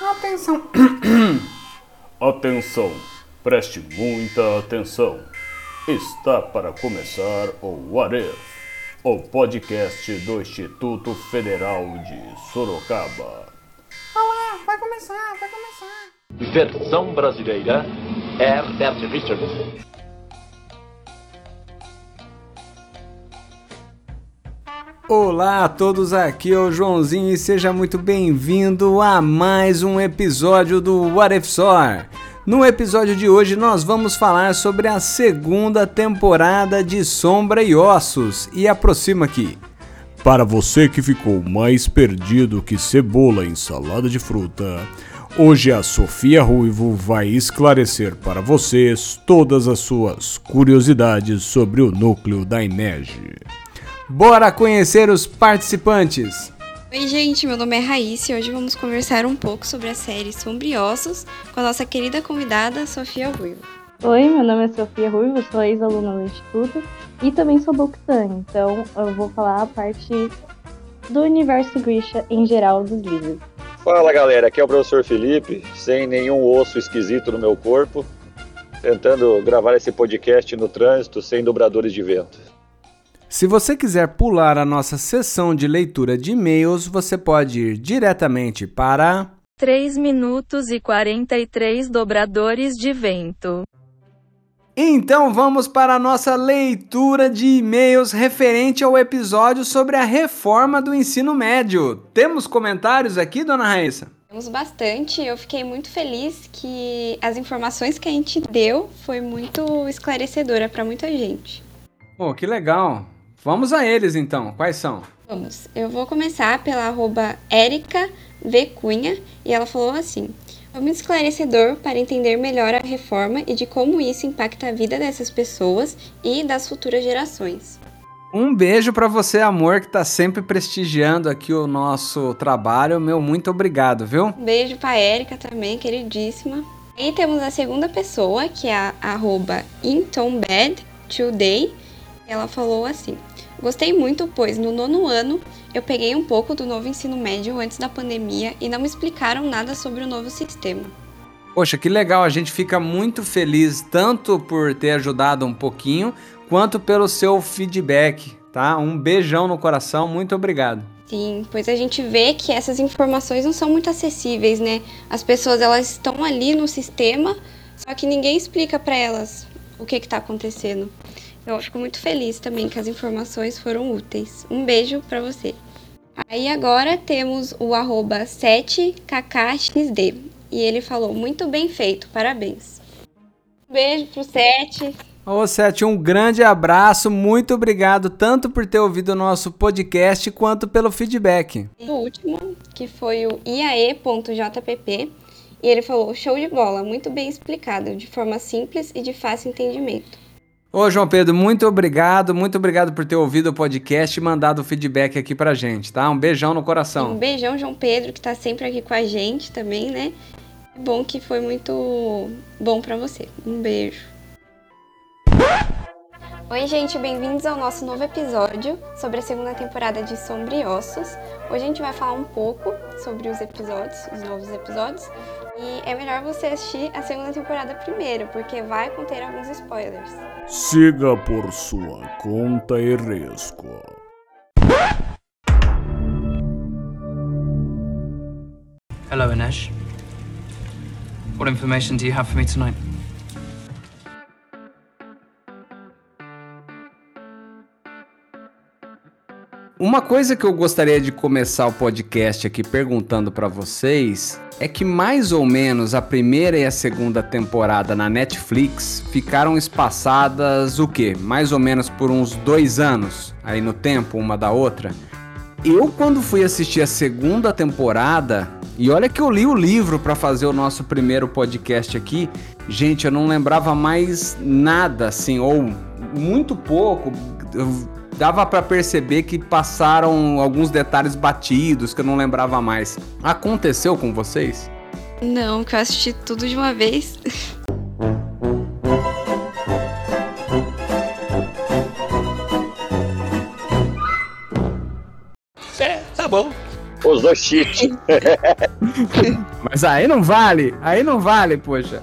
Atenção. Atenção, preste muita atenção. Está para começar o What If, o podcast do Instituto Federal de Sorocaba. Olá, vai começar, vai começar. Versão brasileira, Herbert Richards. Olá a todos, aqui é o Joãozinho e seja muito bem-vindo a mais um episódio do What If. No episódio de hoje nós vamos falar sobre a segunda temporada de Sombra e Ossos e aproxima aqui. Para você que ficou mais perdido que cebola em salada de fruta, hoje a Sofia Ruivo vai esclarecer para vocês todas as suas curiosidades sobre o núcleo da INEG. Bora conhecer os participantes! Oi, gente, meu nome é Raíssa e hoje vamos conversar um pouco sobre a série Sombriossos com a nossa querida convidada Sofia Ruivo. Oi, meu nome é Sofia Ruivo, sou ex-aluna do Instituto e também sou Booktan, então eu vou falar a parte do universo Grisha em geral dos livros. Fala galera, aqui é o professor Felipe, sem nenhum osso esquisito no meu corpo, tentando gravar esse podcast no trânsito sem dobradores de vento. Se você quiser pular a nossa sessão de leitura de e-mails, você pode ir diretamente para 3 minutos e 43 dobradores de vento. Então vamos para a nossa leitura de e-mails referente ao episódio sobre a reforma do ensino médio. Temos comentários aqui, dona Raíssa? Temos bastante. Eu fiquei muito feliz que as informações que a gente deu foi muito esclarecedora para muita gente. Pô, que legal. Vamos a eles então. Quais são? Vamos. Eu vou começar pela arroba Erika V. Cunha e ela falou assim: Foi muito esclarecedor para entender melhor a reforma e de como isso impacta a vida dessas pessoas e das futuras gerações. Um beijo para você, amor, que tá sempre prestigiando aqui o nosso trabalho. Meu, muito obrigado, viu? Um beijo pra Erika também, queridíssima. E temos a segunda pessoa, que é a arroba Today. Ela falou assim: Gostei muito, pois no nono ano eu peguei um pouco do novo ensino médio antes da pandemia e não me explicaram nada sobre o novo sistema. Poxa, que legal, a gente fica muito feliz tanto por ter ajudado um pouquinho, quanto pelo seu feedback, tá? Um beijão no coração, muito obrigado. Sim, pois a gente vê que essas informações não são muito acessíveis, né? As pessoas elas estão ali no sistema, só que ninguém explica para elas o que está acontecendo. Eu fico muito feliz também que as informações foram úteis. Um beijo para você. Aí agora temos o arroba 7kkxd. E ele falou, muito bem feito, parabéns. Um beijo pro 7. Ô Sete, um grande abraço, muito obrigado tanto por ter ouvido o nosso podcast quanto pelo feedback. O último, que foi o iae.jpp, e ele falou: show de bola, muito bem explicado, de forma simples e de fácil entendimento. Ô, João Pedro, muito obrigado, muito obrigado por ter ouvido o podcast e mandado o feedback aqui pra gente, tá? Um beijão no coração. Um beijão, João Pedro, que tá sempre aqui com a gente também, né? É bom que foi muito bom para você. Um beijo. Oi, gente, bem-vindos ao nosso novo episódio sobre a segunda temporada de Sombra e Ossos. Hoje a gente vai falar um pouco sobre os episódios, os novos episódios, e é melhor você assistir a segunda temporada primeiro, porque vai conter alguns spoilers. Siga por sua conta e risco. Hello, Inesh. What information do you have for me tonight? Uma coisa que eu gostaria de começar o podcast aqui perguntando para vocês é que mais ou menos a primeira e a segunda temporada na Netflix ficaram espaçadas o quê? Mais ou menos por uns dois anos aí no tempo uma da outra. Eu quando fui assistir a segunda temporada e olha que eu li o livro para fazer o nosso primeiro podcast aqui, gente, eu não lembrava mais nada assim ou muito pouco. Dava para perceber que passaram alguns detalhes batidos que eu não lembrava mais. Aconteceu com vocês? Não, que eu assisti tudo de uma vez. É, tá bom. dois cheat. Mas aí não vale, aí não vale, poxa.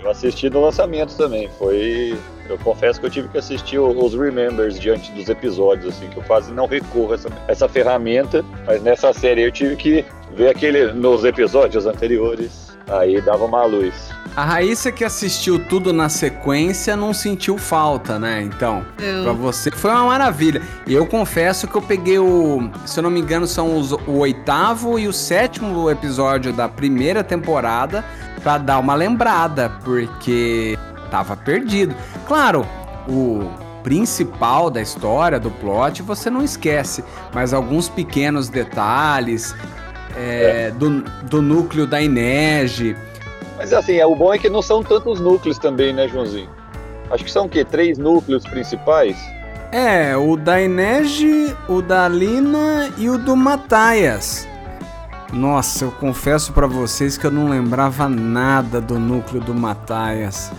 Eu assisti no lançamento também. Foi. Eu confesso que eu tive que assistir os Remembers diante dos episódios, assim, que eu quase não recorro a essa, essa ferramenta. Mas nessa série eu tive que ver aquele nos episódios anteriores. Aí dava uma luz. A Raíssa que assistiu tudo na sequência não sentiu falta, né? Então, pra você foi uma maravilha. E eu confesso que eu peguei o, se eu não me engano, são os, o oitavo e o sétimo episódio da primeira temporada pra dar uma lembrada, porque tava perdido. Claro, o principal da história, do plot, você não esquece, mas alguns pequenos detalhes é, do, do núcleo da Inege. Mas assim, é, o bom é que não são tantos núcleos também, né, Joãozinho? Acho que são o quê? Três núcleos principais? É, o da Inege, o da Lina e o do Mataias. Nossa, eu confesso pra vocês que eu não lembrava nada do núcleo do Mataias.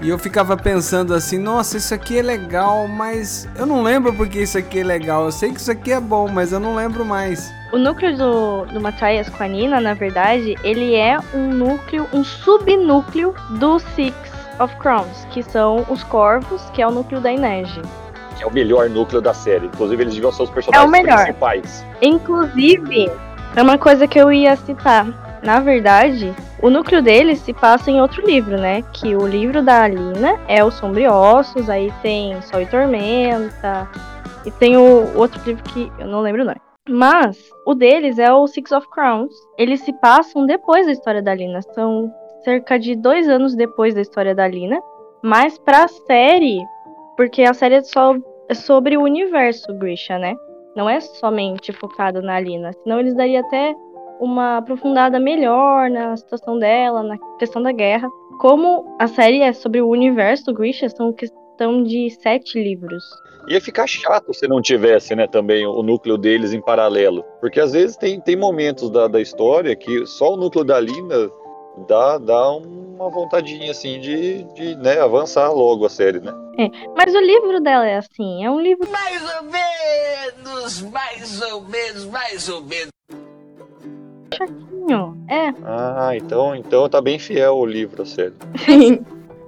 e eu ficava pensando assim, nossa, isso aqui é legal, mas eu não lembro porque isso aqui é legal. Eu sei que isso aqui é bom, mas eu não lembro mais. O núcleo do, do Matthias com a Nina, na verdade, ele é um núcleo, um subnúcleo do Six of Crowns, que são os Corvos, que é o núcleo da Inege. É o melhor núcleo da série. Inclusive, eles deviam ser os personagens É o melhor. principais. Inclusive, é uma coisa que eu ia citar. Na verdade, o núcleo deles se passa em outro livro, né? Que o livro da Alina é o Sombriossos, aí tem Sol e Tormenta, e tem o outro livro que eu não lembro o nome. Mas o deles é o Six of Crowns. Eles se passam depois da história da Lina. São cerca de dois anos depois da história da Lina. Mas pra série, porque a série é, só, é sobre o universo Grisha, né? Não é somente focado na Lina. Senão eles dariam até uma aprofundada melhor na situação dela, na questão da guerra. Como a série é sobre o universo Grisha, são questão de sete livros. Ia ficar chato se não tivesse, né, também o núcleo deles em paralelo. Porque às vezes tem, tem momentos da, da história que só o núcleo da Lina dá, dá uma vontadinha, assim, de, de né, avançar logo a série, né? É, mas o livro dela é assim, é um livro Mais ou menos, mais ou menos, mais ou menos. chatinho. É, Ah, então, então tá bem fiel o livro, a série. sim.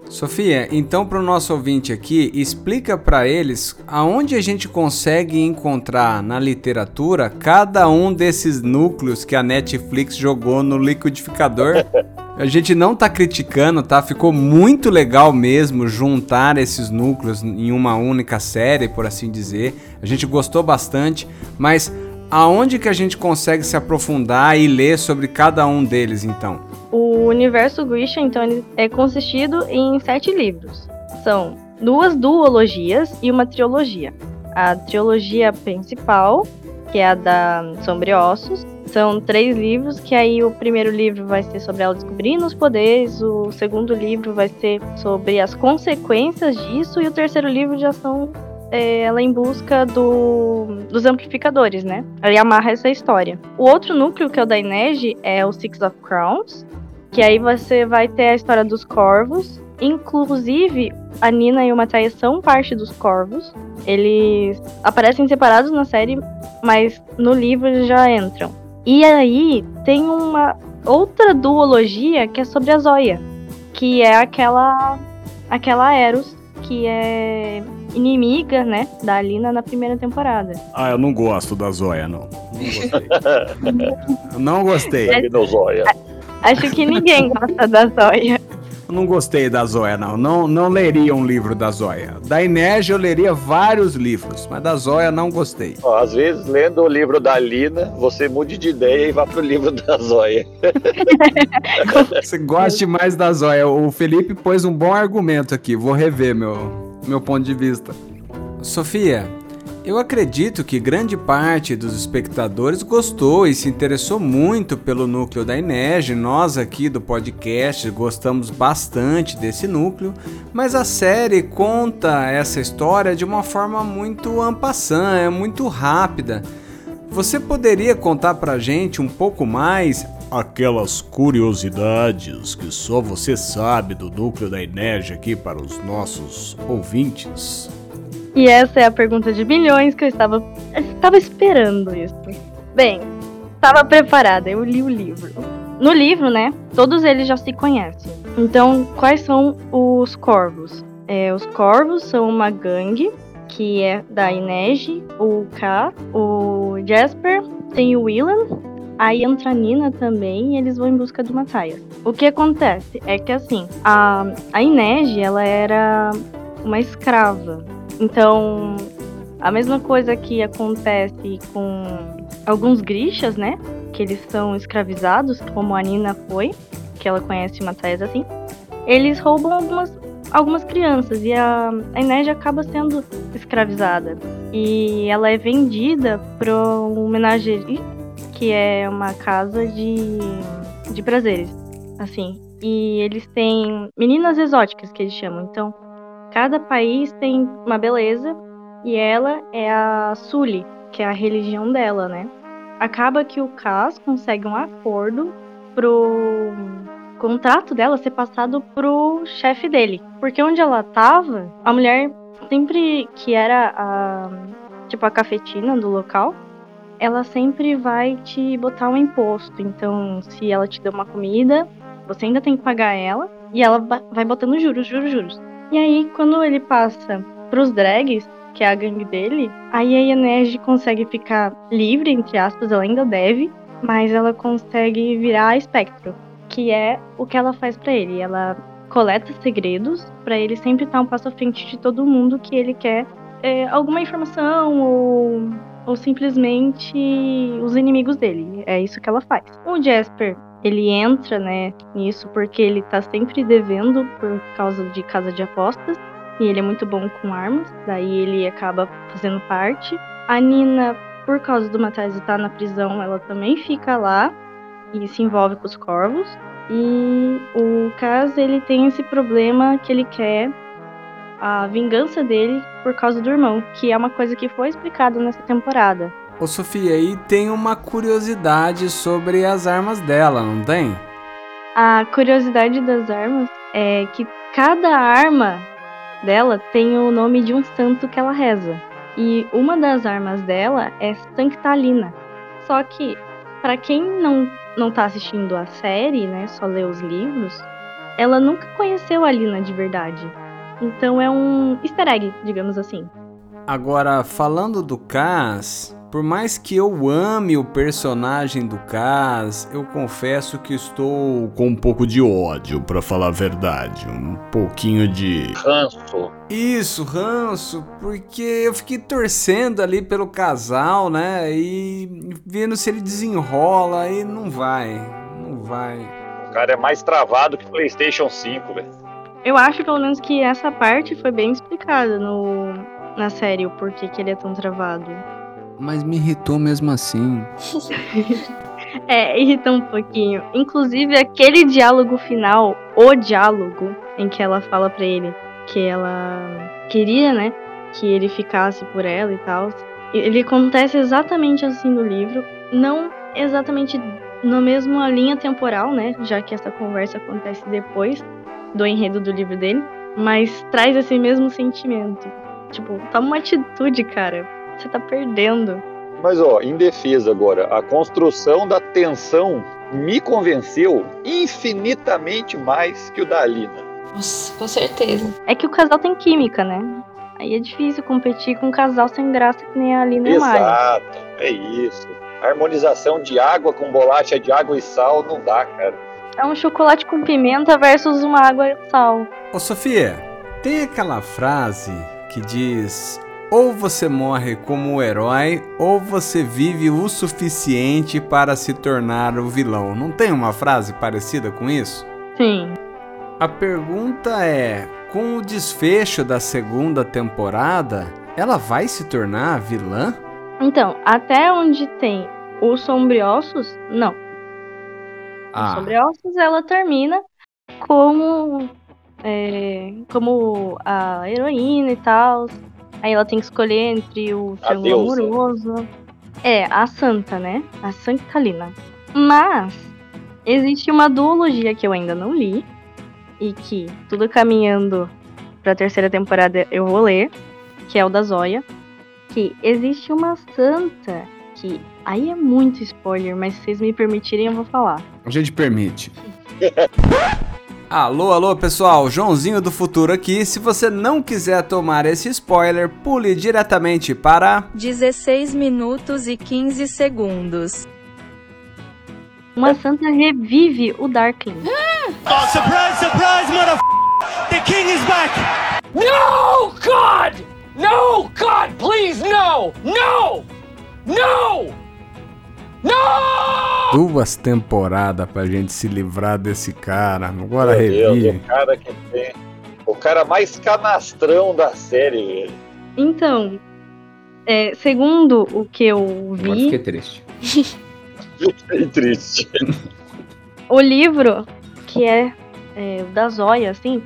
Sofia, então para o nosso ouvinte aqui, explica para eles aonde a gente consegue encontrar na literatura cada um desses núcleos que a Netflix jogou no liquidificador. A gente não tá criticando, tá? Ficou muito legal mesmo juntar esses núcleos em uma única série, por assim dizer. A gente gostou bastante, mas aonde que a gente consegue se aprofundar e ler sobre cada um deles então? O universo Grisha, então, é consistido em sete livros. São duas duologias e uma trilogia. A trilogia principal, que é a da Sombriossos, são três livros, que aí o primeiro livro vai ser sobre ela descobrindo os poderes, o segundo livro vai ser sobre as consequências disso, e o terceiro livro já são é, ela em busca do, dos amplificadores, né? Aí amarra essa história. O outro núcleo, que é o da Inege, é o Six of Crowns, que aí você vai ter a história dos corvos. Inclusive, a Nina e o Matthias são parte dos corvos. Eles aparecem separados na série, mas no livro eles já entram. E aí tem uma outra duologia que é sobre a Zoya, que é aquela aquela Eros que é inimiga, né, da Alina na primeira temporada. Ah, eu não gosto da Zóia, não. Não gostei. Não gostei. Acho que ninguém gosta da Zoya. Eu não gostei da Zóia, não. não. Não leria um livro da Zóia. Da Inege eu leria vários livros, mas da Zóia não gostei. Ó, às vezes, lendo o livro da Lina, você mude de ideia e vá pro livro da Zóia. Você goste mais da Zóia. O Felipe pôs um bom argumento aqui. Vou rever meu, meu ponto de vista. Sofia, eu acredito que grande parte dos espectadores gostou e se interessou muito pelo núcleo da Inege. Nós aqui do podcast gostamos bastante desse núcleo, mas a série conta essa história de uma forma muito ampassã, é muito rápida. Você poderia contar pra gente um pouco mais Aquelas curiosidades que só você sabe do núcleo da Inege aqui para os nossos ouvintes. E essa é a pergunta de milhões que eu estava, estava esperando isso. Bem, estava preparada, eu li o livro. No livro, né, todos eles já se conhecem. Então, quais são os corvos? É, os corvos são uma gangue que é da Inej, o K, o Jasper, tem o Willan, aí entra a Nina também e eles vão em busca do Matthias. O que acontece é que assim, a, a Inej, ela era uma escrava. Então, a mesma coisa que acontece com alguns grixas, né? Que eles são escravizados, como a Nina foi, que ela conhece o Matthias assim. Eles roubam algumas algumas crianças e a, a acaba sendo escravizada. E ela é vendida para um menagerie, que é uma casa de, de prazeres, assim. E eles têm meninas exóticas, que eles chamam. Então, cada país tem uma beleza e ela é a Sully, que é a religião dela, né? Acaba que o Cas consegue um acordo pro contrato dela ser passado pro chefe dele. Porque onde ela tava, a mulher sempre que era a tipo a cafetina do local, ela sempre vai te botar um imposto. Então, se ela te deu uma comida, você ainda tem que pagar ela e ela vai botando juros, juros, juros. E aí, quando ele passa pros drags, que é a gangue dele, aí a Yanege consegue ficar livre, entre aspas, ela ainda deve, mas ela consegue virar espectro que é o que ela faz para ele. Ela coleta segredos para ele sempre estar um passo à frente de todo mundo que ele quer é, alguma informação ou, ou simplesmente os inimigos dele. É isso que ela faz. O Jasper, ele entra, né, nisso porque ele tá sempre devendo por causa de casa de apostas e ele é muito bom com armas, daí ele acaba fazendo parte. A Nina, por causa do Matheus estar na prisão, ela também fica lá e se envolve com os corvos. E o Kaz, ele tem esse problema que ele quer a vingança dele por causa do irmão, que é uma coisa que foi explicada nessa temporada. Ô Sofia, aí tem uma curiosidade sobre as armas dela, não tem? A curiosidade das armas é que cada arma dela tem o nome de um santo que ela reza. E uma das armas dela é Sanctalina. Só que, para quem não não tá assistindo a série, né, só lê os livros, ela nunca conheceu a Lina de verdade. Então é um easter egg, digamos assim. Agora, falando do Cass, por mais que eu ame o personagem do Cass, eu confesso que estou com um pouco de ódio, para falar a verdade. Um pouquinho de. Ranço. Isso, ranço, porque eu fiquei torcendo ali pelo casal, né? E vendo se ele desenrola e não vai. Não vai. O cara é mais travado que PlayStation 5, velho. Eu acho, pelo menos, que essa parte foi bem explicada no, na série, o porquê que ele é tão travado. Mas me irritou mesmo assim. é, irritou um pouquinho. Inclusive, aquele diálogo final, o diálogo, em que ela fala pra ele que ela queria, né, que ele ficasse por ela e tal. Ele acontece exatamente assim no livro, não exatamente na mesma linha temporal, né, já que essa conversa acontece depois do enredo do livro dele, mas traz esse mesmo sentimento. Tipo, toma uma atitude, cara. Você tá perdendo. Mas ó, em defesa agora, a construção da tensão me convenceu infinitamente mais que o da Alina. Nossa, com certeza. É que o casal tem química, né? Aí é difícil competir com um casal sem graça que nem a Alina e o. Exato, é isso. harmonização de água com bolacha de água e sal não dá, cara. É um chocolate com pimenta versus uma água e sal. Ô Sofia, tem aquela frase que diz: ou você morre como o herói, ou você vive o suficiente para se tornar o vilão. Não tem uma frase parecida com isso? Sim. A pergunta é: com o desfecho da segunda temporada, ela vai se tornar vilã? Então, até onde tem os sombriossos, não. Ah. Os sombriossos ela termina como é, como a heroína e tal. Aí ela tem que escolher entre o triângulo amoroso. É, a santa, né? A Sanctalina. Mas existe uma duologia que eu ainda não li. E que tudo caminhando pra terceira temporada eu vou ler. Que é o da Zóia. Que existe uma santa aqui. Aí é muito spoiler, mas se vocês me permitirem, eu vou falar. A gente permite. Alô, alô pessoal, Joãozinho do Futuro aqui. Se você não quiser tomar esse spoiler, pule diretamente para 16 minutos e 15 segundos. Uma santa revive o Darkling. Oh, surprise, surprise, mother The king is back! No, God! No, God, please, no! No! No! No! duas temporadas pra gente se livrar desse cara. Agora revive. o cara que tem. O cara mais canastrão da série, velho. Então, é, segundo o que eu Agora vi, fiquei triste. Fiquei triste. o livro, que é, é o da Zóia, assim,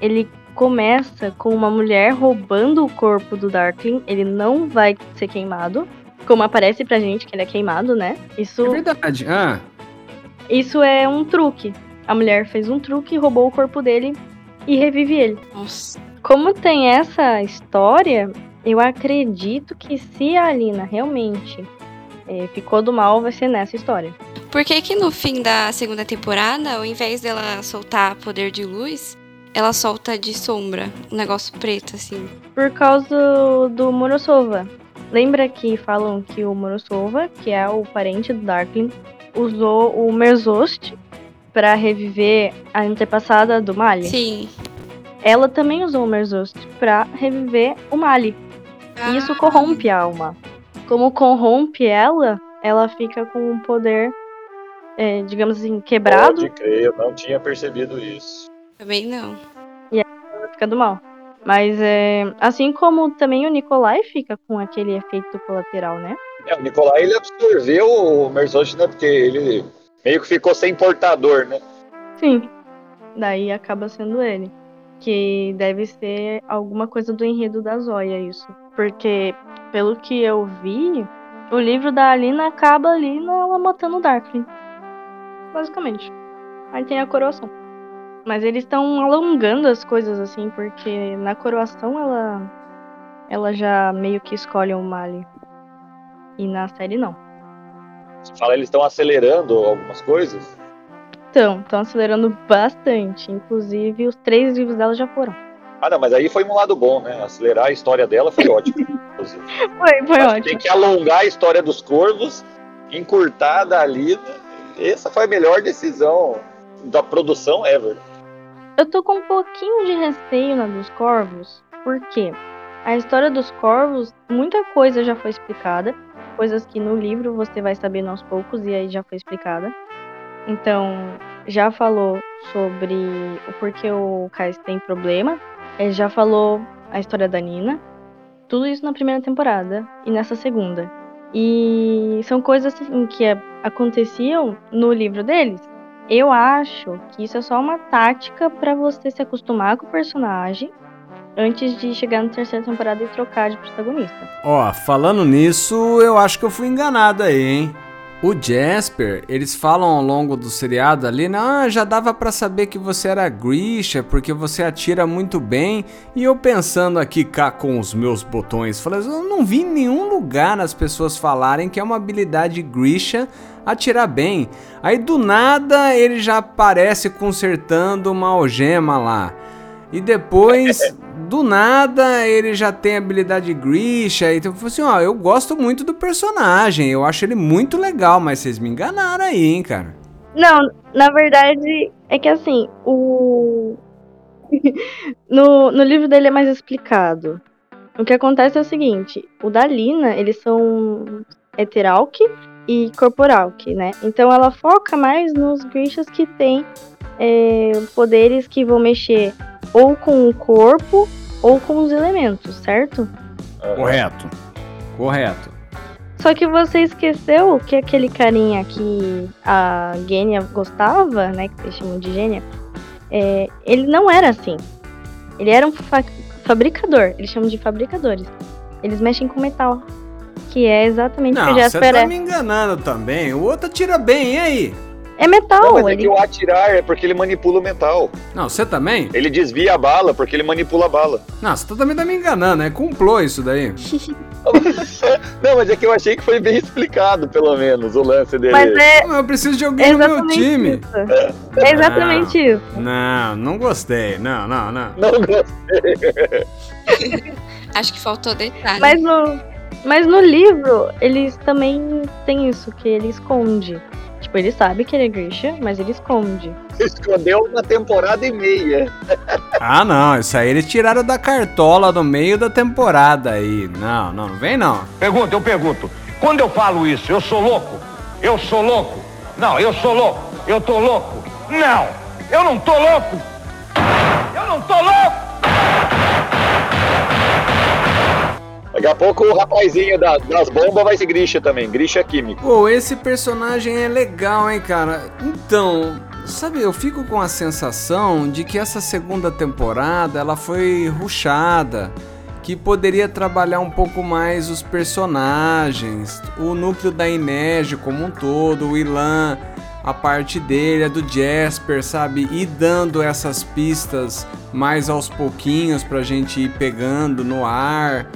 ele começa com uma mulher roubando o corpo do Darkling. Ele não vai ser queimado, como aparece pra gente que ele é queimado, né? Isso, É verdade. Ah, isso é um truque. A mulher fez um truque, roubou o corpo dele e revive ele. Nossa. Como tem essa história, eu acredito que se a Alina realmente é, ficou do mal, vai ser nessa história. Por que que no fim da segunda temporada, ao invés dela soltar poder de luz, ela solta de sombra, um negócio preto, assim? Por causa do Morosova. Lembra que falam que o Morosova, que é o parente do Darkling, usou o Merzost pra reviver a antepassada do Mali? Sim. Ela também usou o Merzost pra reviver o Mali. E isso corrompe a alma. Como corrompe ela, ela fica com um poder, é, digamos assim, quebrado. Pode crer, eu não tinha percebido isso. Também não. ela fica do mal. Mas é, assim como também o Nikolai fica com aquele efeito colateral, né? É, o Nicolai ele absorveu o Merzote, né? Porque ele meio que ficou sem portador, né? Sim. Daí acaba sendo ele. Que deve ser alguma coisa do enredo da Zóia, isso. Porque, pelo que eu vi, o livro da Alina acaba ali nela matando o Darkling. Basicamente. Aí tem a coroação. Mas eles estão alongando as coisas assim, porque na coroação ela ela já meio que escolhe o Mali. E na série não. Você fala, eles estão acelerando algumas coisas. Então, estão acelerando bastante. Inclusive, os três livros dela já foram. Ah, não, mas aí foi um lado bom, né? Acelerar a história dela foi ótimo. inclusive. Foi, foi Acho que ótimo. Tem que alongar a história dos corvos, encurtar da Alina. Essa foi a melhor decisão da produção ever. Eu tô com um pouquinho de receio na dos corvos, porque a história dos corvos, muita coisa já foi explicada, coisas que no livro você vai sabendo aos poucos e aí já foi explicada. Então, já falou sobre o porquê o Kais tem problema, eh, já falou a história da Nina, tudo isso na primeira temporada e nessa segunda. E são coisas assim, que a- aconteciam no livro deles. Eu acho que isso é só uma tática pra você se acostumar com o personagem antes de chegar na terceira temporada e trocar de protagonista. Ó, falando nisso, eu acho que eu fui enganado aí, hein? O Jasper, eles falam ao longo do seriado ali, não, já dava pra saber que você era Grisha, porque você atira muito bem. E eu pensando aqui cá com os meus botões, falei, eu não vi nenhum lugar nas pessoas falarem que é uma habilidade Grisha atirar bem. Aí do nada ele já aparece consertando uma algema lá. E depois, do nada, ele já tem habilidade Grisha. Então eu assim: ó, eu gosto muito do personagem, eu acho ele muito legal, mas vocês me enganaram aí, hein, cara. Não, na verdade é que assim, o. no, no livro dele é mais explicado. O que acontece é o seguinte: o da Lina, eles são Eteralk e Corporalk, né? Então ela foca mais nos Grishas que tem é, poderes que vão mexer ou com o corpo ou com os elementos, certo? Correto. Correto. Só que você esqueceu que aquele carinha que a Gênia gostava, né? Que eles chamam de Gênia, é, ele não era assim. Ele era um fa- fabricador. Eles chamam de fabricadores. Eles mexem com metal. Que é exatamente o Não, que o você Jasper tá é. me enganando também. O outro atira bem, e aí? É metal. Não, mas é ele... que o atirar é porque ele manipula o mental. Não, você também? Ele desvia a bala porque ele manipula a bala. Não, você também tá me enganando, é complô isso daí. Não, mas é que eu achei que foi bem explicado, pelo menos, o lance dele. Mas é. Eu preciso de alguém no meu time. Isso. É exatamente isso. Não, não gostei. Não, não, não. Não gostei. Acho que faltou detalhe. Mas no, mas no livro, eles também têm isso, que ele esconde. Tipo, ele sabe que ele é Grisha, mas ele esconde. Escondeu uma temporada e meia. Ah, não. Isso aí eles tiraram da cartola no meio da temporada aí. Não, não, não vem não. Pergunta, eu pergunto. Quando eu falo isso, eu sou louco? Eu sou louco? Não, eu sou louco. Eu tô louco? Não, eu não tô louco. Eu não tô louco. Daqui a pouco o rapazinho da- das bombas vai ser Grisha também. Grisha químico. Pô, esse personagem é legal, hein, cara? Então, sabe, eu fico com a sensação de que essa segunda temporada ela foi ruchada, que poderia trabalhar um pouco mais os personagens, o núcleo da Inege como um todo, o Ilan, a parte dele, a do Jasper, sabe? E dando essas pistas mais aos pouquinhos pra gente ir pegando no ar.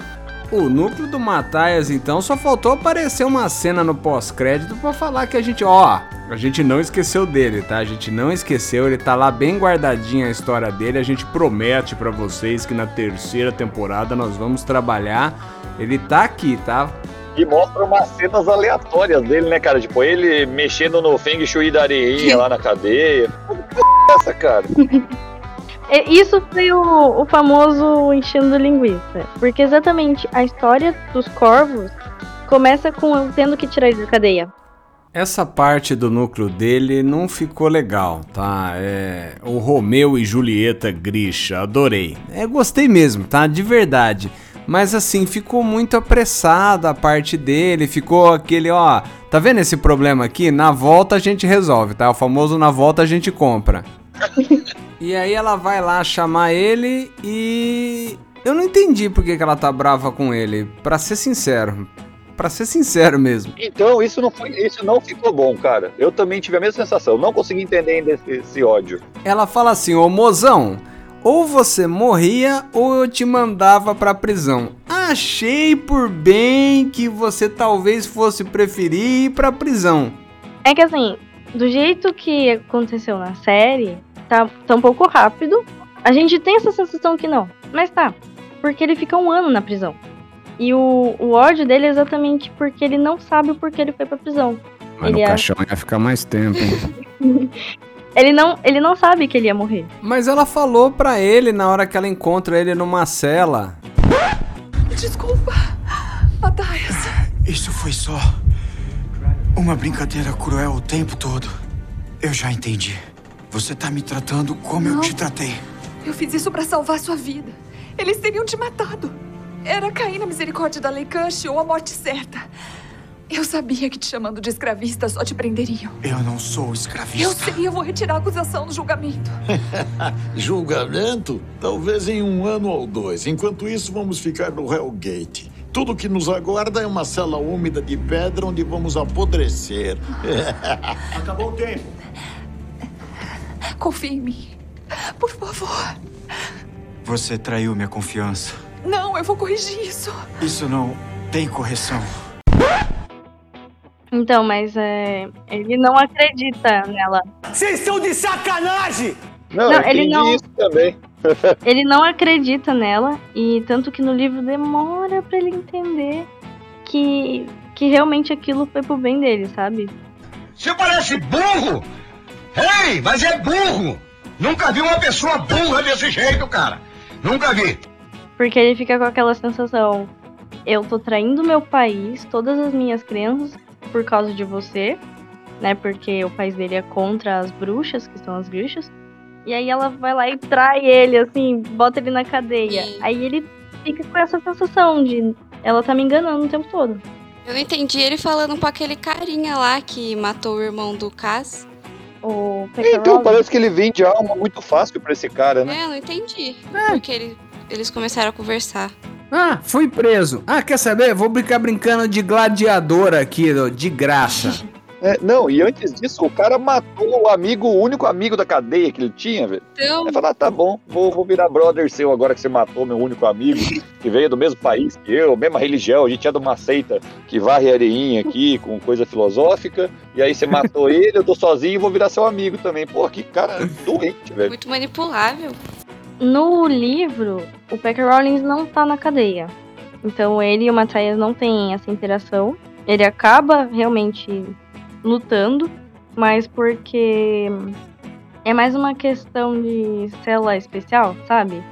O núcleo do Mataias, então, só faltou aparecer uma cena no pós-crédito pra falar que a gente, ó, a gente não esqueceu dele, tá? A gente não esqueceu, ele tá lá bem guardadinha a história dele. A gente promete pra vocês que na terceira temporada nós vamos trabalhar. Ele tá aqui, tá? E mostra umas cenas aleatórias dele, né, cara? Tipo, ele mexendo no Feng Shui da areinha lá na cadeia. Que é essa, cara? E Isso foi o, o famoso enchendo linguiça. Porque exatamente a história dos corvos começa com eu tendo que tirar ele da cadeia. Essa parte do núcleo dele não ficou legal, tá? É, o Romeu e Julieta Grisha, adorei. É, gostei mesmo, tá? De verdade. Mas assim, ficou muito apressada a parte dele, ficou aquele, ó, tá vendo esse problema aqui? Na volta a gente resolve, tá? O famoso na volta a gente compra. E aí ela vai lá chamar ele e eu não entendi por que, que ela tá brava com ele, Pra ser sincero. Pra ser sincero mesmo. Então, isso não, foi, isso não ficou bom, cara. Eu também tive a mesma sensação. Não consegui entender ainda esse, esse ódio. Ela fala assim: Ô mozão, ou você morria ou eu te mandava pra prisão. Achei por bem que você talvez fosse preferir ir pra prisão. É que assim, do jeito que aconteceu na série, tá, tá um pouco rápido. A gente tem essa sensação que não, mas tá. Porque ele fica um ano na prisão. E o, o ódio dele é exatamente porque ele não sabe o porquê ele foi pra prisão. Mas ele, no acha- caixão ia ficar mais tempo, hein? ele, não, ele não sabe que ele ia morrer. Mas ela falou pra ele na hora que ela encontra ele numa cela. Desculpa, Mataias. Isso foi só uma brincadeira cruel o tempo todo. Eu já entendi. Você tá me tratando como eu Não. te tratei. Eu fiz isso pra salvar sua vida. Eles teriam te matado. Era cair na misericórdia da Lei Cush ou a morte certa. Eu sabia que te chamando de escravista só te prenderiam. Eu não sou escravista. Eu sei, eu vou retirar a acusação no julgamento. Julgamento? Talvez em um ano ou dois. Enquanto isso, vamos ficar no Hellgate. Tudo que nos aguarda é uma cela úmida de pedra onde vamos apodrecer. Acabou o tempo. Confie em mim. Por favor. Você traiu minha confiança. Não, eu vou corrigir isso. Isso não tem correção. Então, mas é, ele não acredita nela. Vocês estão de sacanagem! Não, Não, ele não- isso também. Ele não acredita nela e tanto que no livro demora pra ele entender que, que realmente aquilo foi pro bem dele, sabe? Você parece burro! Ei, mas é burro! Nunca vi uma pessoa burra desse jeito, cara! Nunca vi! Porque ele fica com aquela sensação: eu tô traindo meu país, todas as minhas crenças por causa de você, né? Porque o país dele é contra as bruxas, que são as bruxas. E aí ela vai lá e trai ele, assim, bota ele na cadeia. Aí ele fica com essa sensação de ela tá me enganando o tempo todo. Eu não entendi ele falando com aquele carinha lá que matou o irmão do Cass. O Então, parece que ele vende alma muito fácil pra esse cara, né? É, eu não entendi. Porque ele- eles começaram a conversar. Ah, fui preso. Ah, quer saber? Vou brincar brincando de gladiador aqui, de graça. É, não, e antes disso, o cara matou o amigo, o único amigo da cadeia que ele tinha, velho. Então, Aí fala, ah, tá bom, vou, vou virar brother seu agora que você matou meu único amigo, que veio do mesmo país que eu, mesma religião, a gente é de uma seita que varre areinha aqui com coisa filosófica, e aí você matou ele, eu tô sozinho e vou virar seu amigo também. Pô, que cara doente, velho. muito manipulável. No livro, o Pecker Rollins não tá na cadeia. Então ele e o Matthias não têm essa interação. Ele acaba realmente lutando, mas porque é mais uma questão de célula especial, sabe?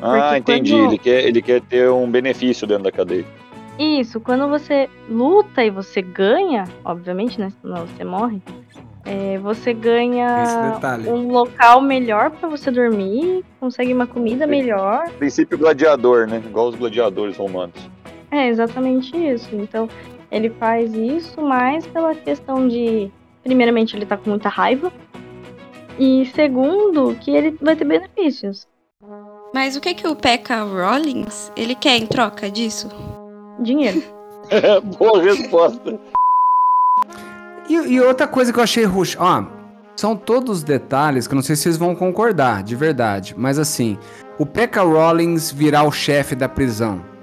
Ah, Porque entendi. quando- Ele, quer, ele quer ter um benefício dentro da cadeia. Isso, quando você luta e você ganha, obviamente, né? Senão você morre. é, você ganha um local melhor pra você dormir, consegue uma comida melhor. Princípio gladiador, né? Igual os gladiadores romanos. É exatamente isso. Então, ele faz isso mais pela questão de, primeiramente, ele tá com muita raiva. E segundo, que ele vai ter benefícios. Mas o que que o Pekka Rollins, ele quer em troca disso? Dinheiro. Boa resposta. E, e outra coisa que eu achei rush, ó, são todos detalhes que eu não sei se vocês vão concordar, de verdade, mas assim, o Pekka Rollins virar o chefe da prisão.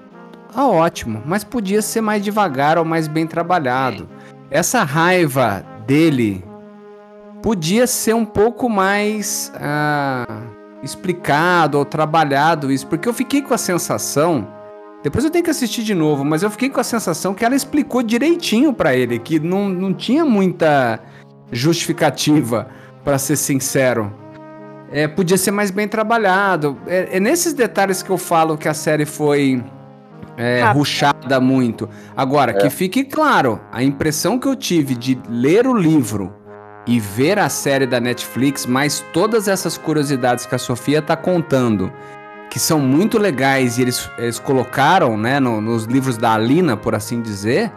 Ah, ótimo, mas podia ser mais devagar ou mais bem trabalhado. Essa raiva dele podia ser um pouco mais ah, explicado ou trabalhado isso, porque eu fiquei com a sensação, depois eu tenho que assistir de novo, mas eu fiquei com a sensação que ela explicou direitinho pra ele, que não, não tinha muita justificativa, pra ser sincero. É, podia ser mais bem trabalhado. É, é nesses detalhes que eu falo que a série foi é, rushada muito. Agora, que fique claro, a impressão que eu tive de ler o livro e ver a série da Netflix, mais todas essas curiosidades que a Sofia tá contando, que são muito legais e eles, eles colocaram né, no- nos livros da Alina, por assim dizer,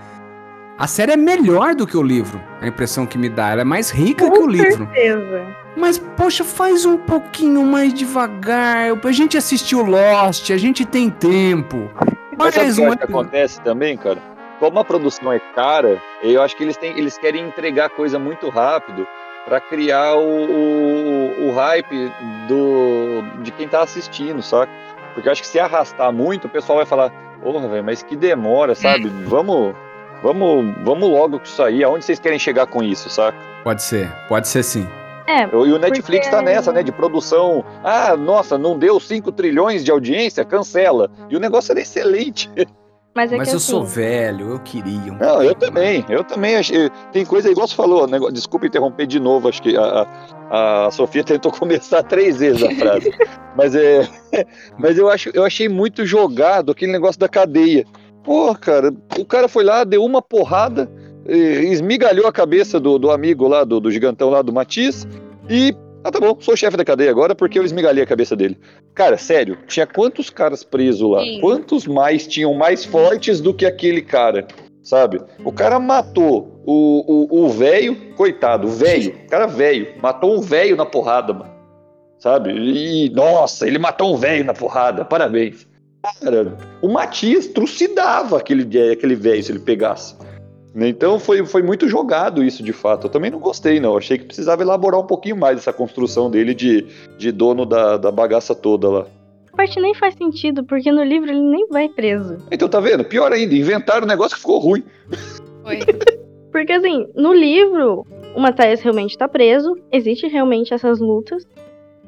a série é melhor do que o livro. A impressão que me dá, ela é mais rica que o livro. certeza. Mas, poxa, faz um pouquinho mais devagar. A gente assistiu Lost, a gente tem tempo. Mas sabe o que eu acho que acontece também, cara? Como a produção é cara, eu acho que eles têm, eles querem entregar coisa muito rápido pra criar o, o, o hype do, de quem tá assistindo, saca? Porque eu acho que se arrastar muito, o pessoal vai falar, porra, velho, mas que demora, sabe? Vamos, vamos, vamos logo com isso aí. Aonde vocês querem chegar com isso, saca? Pode ser, pode ser sim. É, E o Netflix porque- tá nessa, né? De produção. Ah, nossa, não deu 5 trilhões de audiência, cancela. E o negócio era excelente. Mas é Mas eu assim, sou velho, eu queria. um- Não, eu também, eu também achei. Tem coisa igual você falou, negócio, desculpa interromper de novo, acho que a, a, a Sofia tentou começar três vezes a frase. mas é. Mas eu, acho, eu achei muito jogado aquele negócio da cadeia. Pô, cara, o cara foi lá, deu uma porrada, esmigalhou a cabeça do, do amigo lá, do, do gigantão lá do Matiz, e. Ah, tá bom, sou chefe da cadeia agora porque eu esmigalhei a cabeça dele. Cara, sério, tinha quantos caras presos lá? Sim. Quantos mais tinham mais fortes do que aquele cara? Sabe? O cara matou o velho, coitado, o velho, cara velho, matou um velho na porrada, mano. Sabe? E, nossa, ele matou um velho na porrada, parabéns. Cara, o Matias trucidava aquele aquele velho se ele pegasse. Então foi, foi muito jogado isso de fato. Eu também não gostei, não. Achei que precisava elaborar um pouquinho mais essa construção dele de, de dono da, da bagaça toda lá. a parte nem faz sentido, porque no livro ele nem vai preso. Então tá vendo? Pior ainda, inventaram um negócio que ficou ruim. Foi. Porque assim, no livro, o Matthias realmente tá preso, existe realmente essas lutas,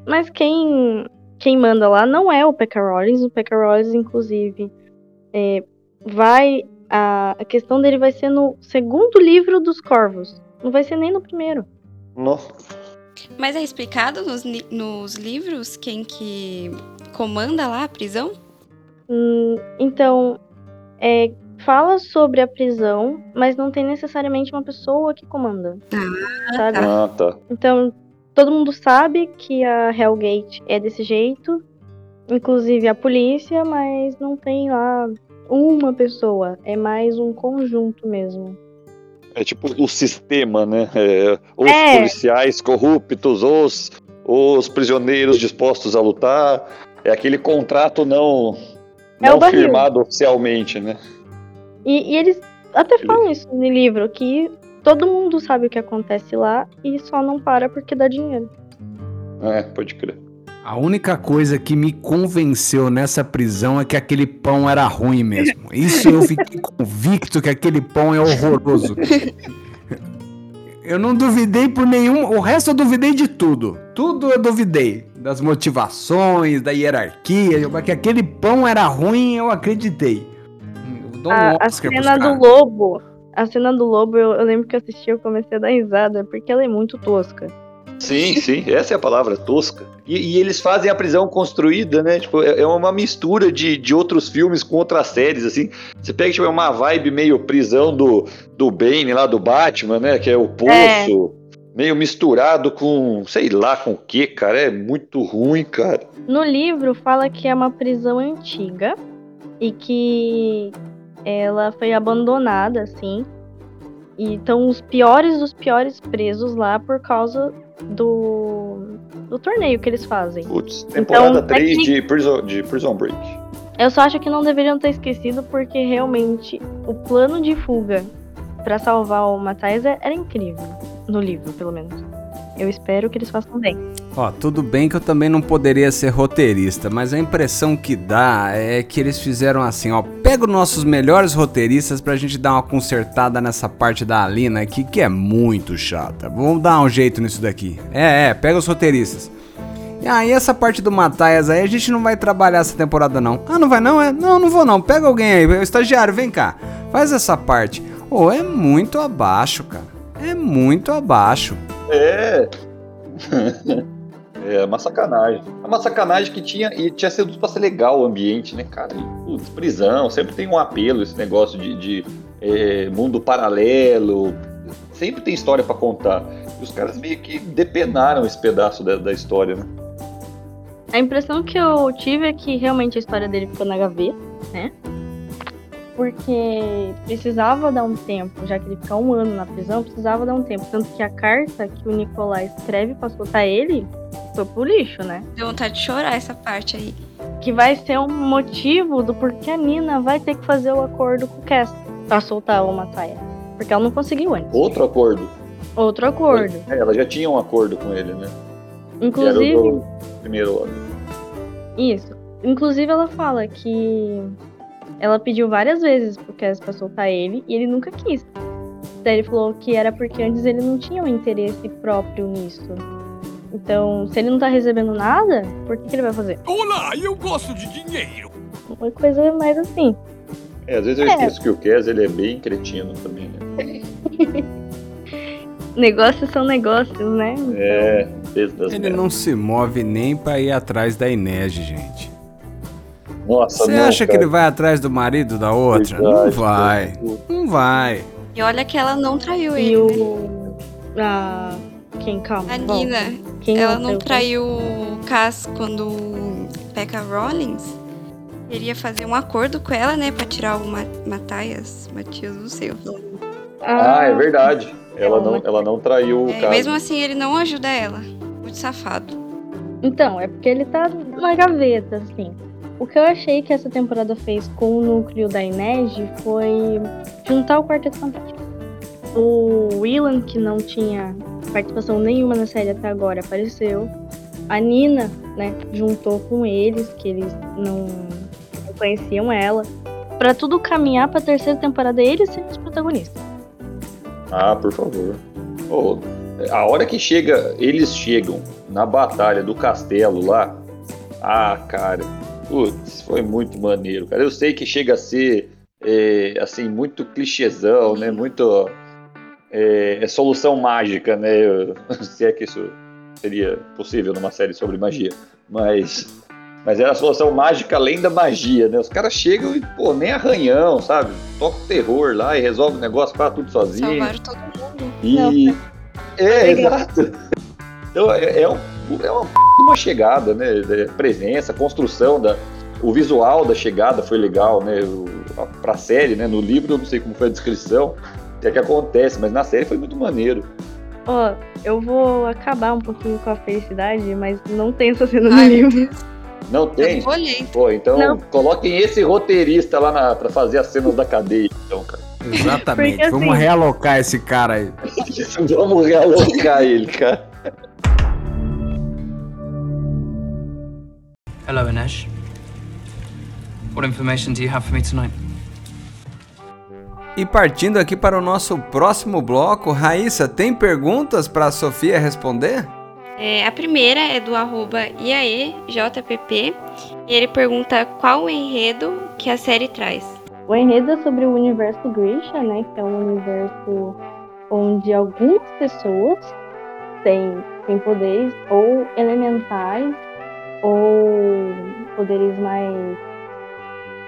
mas quem quem manda lá não é o Pekka Rollins, o Pekka Rollins, inclusive, é, vai. A, a questão dele vai ser no segundo livro dos Corvos. Não vai ser nem no primeiro. Nossa. Mas é explicado nos, nos livros quem que comanda lá a prisão? Hum, então, é, fala sobre a prisão, mas não tem necessariamente uma pessoa que comanda. sabe? Ah, tá. Então, todo mundo sabe que a Hellgate é desse jeito, inclusive a polícia, mas não tem lá uma pessoa, é mais um conjunto mesmo. É tipo o sistema, né? É, os É. policiais corruptos, os, os prisioneiros dispostos a lutar. É aquele contrato não, É não firmado oficialmente, né? E, e eles até falam isso no livro, que todo mundo sabe o que acontece lá e só não para porque dá dinheiro. É, pode crer. A única coisa que me convenceu nessa prisão é que aquele pão era ruim mesmo. Isso eu fiquei convicto que aquele pão é horroroso. Eu não duvidei por nenhum. O resto eu duvidei de tudo. Tudo eu duvidei. Das motivações, da hierarquia. Mas que aquele pão era ruim, eu acreditei. Eu um A, a cena do lobo, a cena do lobo, eu, eu lembro que eu assisti, eu comecei a dar risada, porque ela é muito tosca. Sim, sim, essa é a palavra, tosca. E, e eles fazem a prisão construída, né? Tipo, é é uma mistura de, de outros filmes com outras séries, assim. Você pega, tipo, é uma vibe meio prisão do, do Bane lá, do Batman, né? Que é o Poço. Meio misturado com, sei lá, com o que, cara. É muito ruim, cara. No livro fala que é uma prisão antiga e que ela foi abandonada, assim. E estão os piores dos piores presos lá por causa do, do torneio que eles fazem. Putz, temporada Então, 3 tecnic- de, Prison, de Prison Break. Eu só acho que não deveriam ter esquecido porque realmente o plano de fuga pra salvar o Matthias é- era incrível. No livro, pelo menos. Eu espero que eles façam bem. Ó, tudo bem que eu também não poderia ser roteirista, mas a impressão que dá é que eles fizeram assim, ó, pega os nossos melhores roteiristas pra gente dar uma consertada nessa parte da Alina aqui, que é muito chata. Vamos dar um jeito nisso daqui. É, é, pega os roteiristas. E aí essa parte do Matthias aí a gente não vai trabalhar essa temporada não. Ah, não vai não? É? Não, não vou não. Pega alguém aí, o estagiário, vem cá. Faz essa parte. Ô, é muito abaixo, cara. É muito abaixo. É. É uma sacanagem. É uma sacanagem que tinha. E tinha sido pra ser legal o ambiente, né, cara? E, putz, prisão, sempre tem um apelo esse negócio de, de, é, mundo paralelo. Sempre tem história pra contar. E os caras meio que depenaram esse pedaço da, da história, né? A impressão que eu tive é que realmente a história dele ficou na gaveta, né? Porque precisava dar um tempo, já que ele fica um ano na prisão, precisava dar um tempo. Tanto que a carta que o Nicolai escreve pra soltar ele foi pro lixo, né? Deu vontade de chorar essa parte aí. Que vai ser um motivo do porquê a Nina vai ter que fazer o acordo com o Cass pra soltar o Mataia. Porque ela não conseguiu antes. Outro acordo. Outro acordo. É, ela já tinha um acordo com ele, né? Que era Inclusive, o do primeiro ano. Isso. Inclusive, ela fala que ela pediu várias vezes pro Cass pra soltar ele e ele nunca quis. Daí ele falou que era porque antes ele não tinha um interesse próprio nisso. Então, se ele não tá recebendo nada, por que, que ele vai fazer? Olá, eu gosto de dinheiro. Uma coisa mais assim. É, às vezes eu É. esqueço que o Kes ele é bem cretino também, né? Negócios são negócios, né? É, desde das Ele não se move nem pra ir atrás da Inês, gente. Nossa, Você não, acha que cara. ele vai atrás do marido da outra? não Verdade, vai. Não vai. E olha que ela não traiu E ele, né? o. A. Quem, calma. A. Nina, Quem ela não traiu? o Cass quando o Becca Rollins queria fazer um acordo com ela, né? Pra tirar o Ma Matthias. Matias, não sei o nome. Ah, é verdade. Ela não, ela não traiu o É, cara. mesmo assim, ele não ajuda ela. Muito safado. Então, é porque ele tá na gaveta, assim. O que eu achei que essa temporada fez com o núcleo da Inês foi juntar o Quarteto Fantástico. O Willan, que não tinha participação nenhuma na série até agora, apareceu. A Nina, né, juntou com eles, que eles não, não conheciam ela. Pra tudo caminhar pra terceira temporada, eles serem os protagonistas. Ah, por favor. Ô, a hora que chega, eles chegam na batalha do castelo lá. Ah, cara. Putz, foi muito maneiro, cara. Eu sei que chega a ser, é, assim, muito clichêzão, né? Muito. É, é solução mágica, né? Se é que isso seria possível numa série sobre magia. Mas. Mas era a solução mágica além da magia, né? Os caras chegam e, pô, nem arranhão, sabe? Toca o terror lá e resolve o negócio, faz tudo sozinho. Salvaram todo mundo. E. É, exato. Então, é, é, um, é uma, uma chegada, né? É, Presença, construção da. O visual da chegada foi legal, né? O, a, pra série, né? No livro eu não sei como foi a descrição, o que é que acontece, mas na série foi muito maneiro. Ó, eu vou acabar um pouquinho com a felicidade, mas não tem essa cena no livro. Não tem? Olhei. Pô, então Não. coloquem esse roteirista lá na, pra fazer as cenas da cadeia, então, cara. Exatamente. Porque, Vamos assim- realocar esse cara aí. Vamos realocar ele, cara. Hello, Inesh. What information do you have for me tonight? E partindo aqui para o nosso próximo bloco, Raíssa, tem perguntas para a Sofia responder? É, a primeira é do arroba IAEJPP e ele pergunta qual o enredo que a série traz. O enredo é sobre o universo Grisha, né? Que é um universo onde algumas pessoas têm, têm poderes ou elementais ou poderes mais.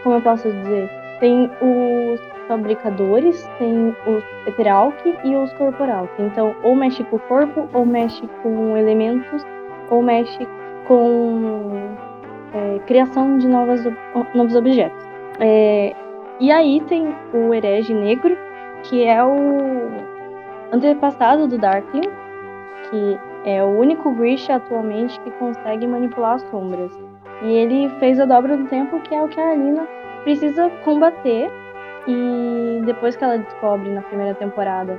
Como eu posso dizer? Tem os fabricadores, tem os Eteralk e os Corporalk. Então, ou mexe com o corpo, ou mexe com elementos, ou mexe com é, criação de novas, novos objetos. É, e aí tem o Herege Negro, que é o antepassado do Darkling, que é o único Grisha atualmente que consegue manipular as sombras. E ele fez a dobra do tempo, que é o que a Alina precisa combater. E depois que ela descobre na primeira temporada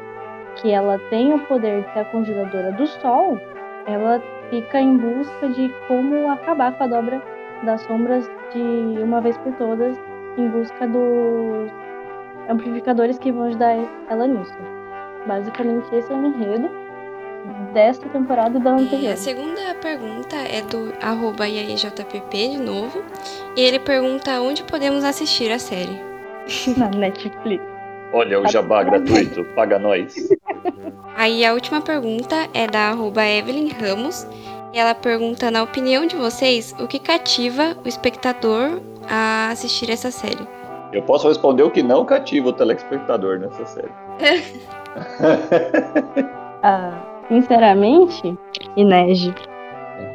que ela tem o poder de ser a conjuradora do sol, ela fica em busca de como acabar com a dobra das sombras de uma vez por todas, em busca dos amplificadores que vão ajudar ela nisso. Basicamente, esse é o enredo desta temporada e da E anterior. a segunda pergunta é do arroba de novo. E ele pergunta onde podemos assistir a série. Na Netflix. Olha o jabá gratuito, paga nós. Aí a última pergunta é da arroba Evelyn Ramos. E ela pergunta, na opinião de vocês, o que cativa o espectador a assistir essa série? Eu posso responder o que não cativa o telespectador nessa série. Ah, sinceramente, Inege,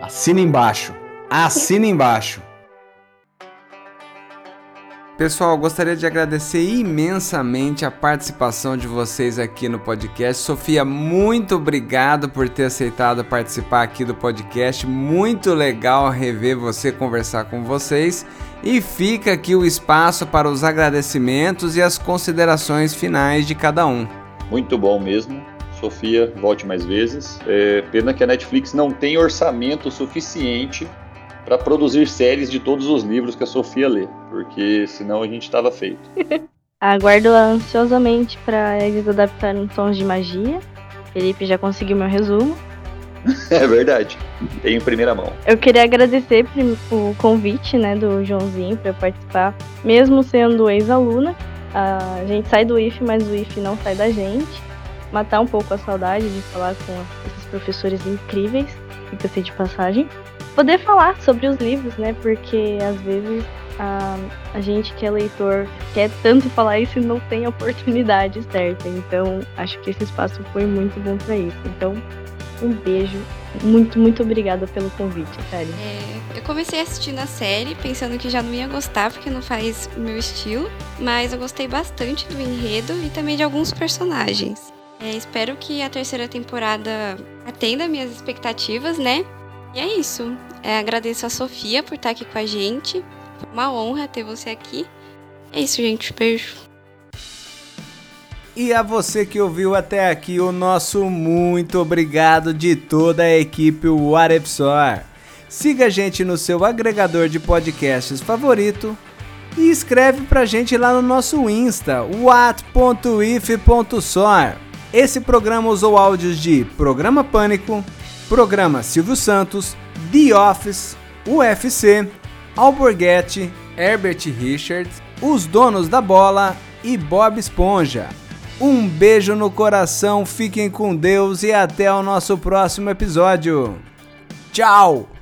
Assina embaixo. Assina embaixo. Pessoal, gostaria de agradecer imensamente a participação de vocês aqui no podcast. Sofia, muito obrigado por ter aceitado participar aqui do podcast. Muito legal rever você, conversar com vocês. E fica aqui o espaço para os agradecimentos e as considerações finais de cada um. Muito bom mesmo. Sofia, volte mais vezes. É, pena que a Netflix não tem orçamento suficiente para produzir séries de todos os livros que a Sofia lê, porque senão a gente estava feito. aguardo ansiosamente para eles adaptarem tons de magia. Felipe já conseguiu meu resumo. É verdade. Tem em primeira mão. Eu queria agradecer o convite, né, do Joãozinho para participar, mesmo sendo ex-aluna. A gente sai do IF, mas o IF não sai da gente. Matar um pouco a saudade de falar com esses professores incríveis, fica-se de passagem. Poder falar sobre os livros, né, porque às vezes a, a gente que é leitor quer tanto falar isso e não tem a oportunidade certa. Então, acho que esse espaço foi muito bom para isso. Então, um beijo. Muito, muito obrigada pelo convite, sério. É, eu comecei assistindo a série pensando que já não ia gostar porque não faz meu estilo, mas eu gostei bastante do enredo e também de alguns personagens. É, espero que a terceira temporada atenda minhas expectativas, né? E é isso. É, agradeço a Sofia por estar aqui com a gente. Foi uma honra ter você aqui. É isso, gente. Beijo. E a você que ouviu até aqui, o nosso muito obrigado de toda a equipe Soar. Siga a gente no seu agregador de podcasts favorito e escreve pra gente lá no nosso Insta, what.if.soar. Esse programa usou áudios de Programa Pânico, Programa Silvio Santos, The Office, UFC, Alborguete, Herbert Richards, Os Donos da Bola e Bob Esponja. Um beijo no coração, fiquem com Deus e até o nosso próximo episódio. Tchau!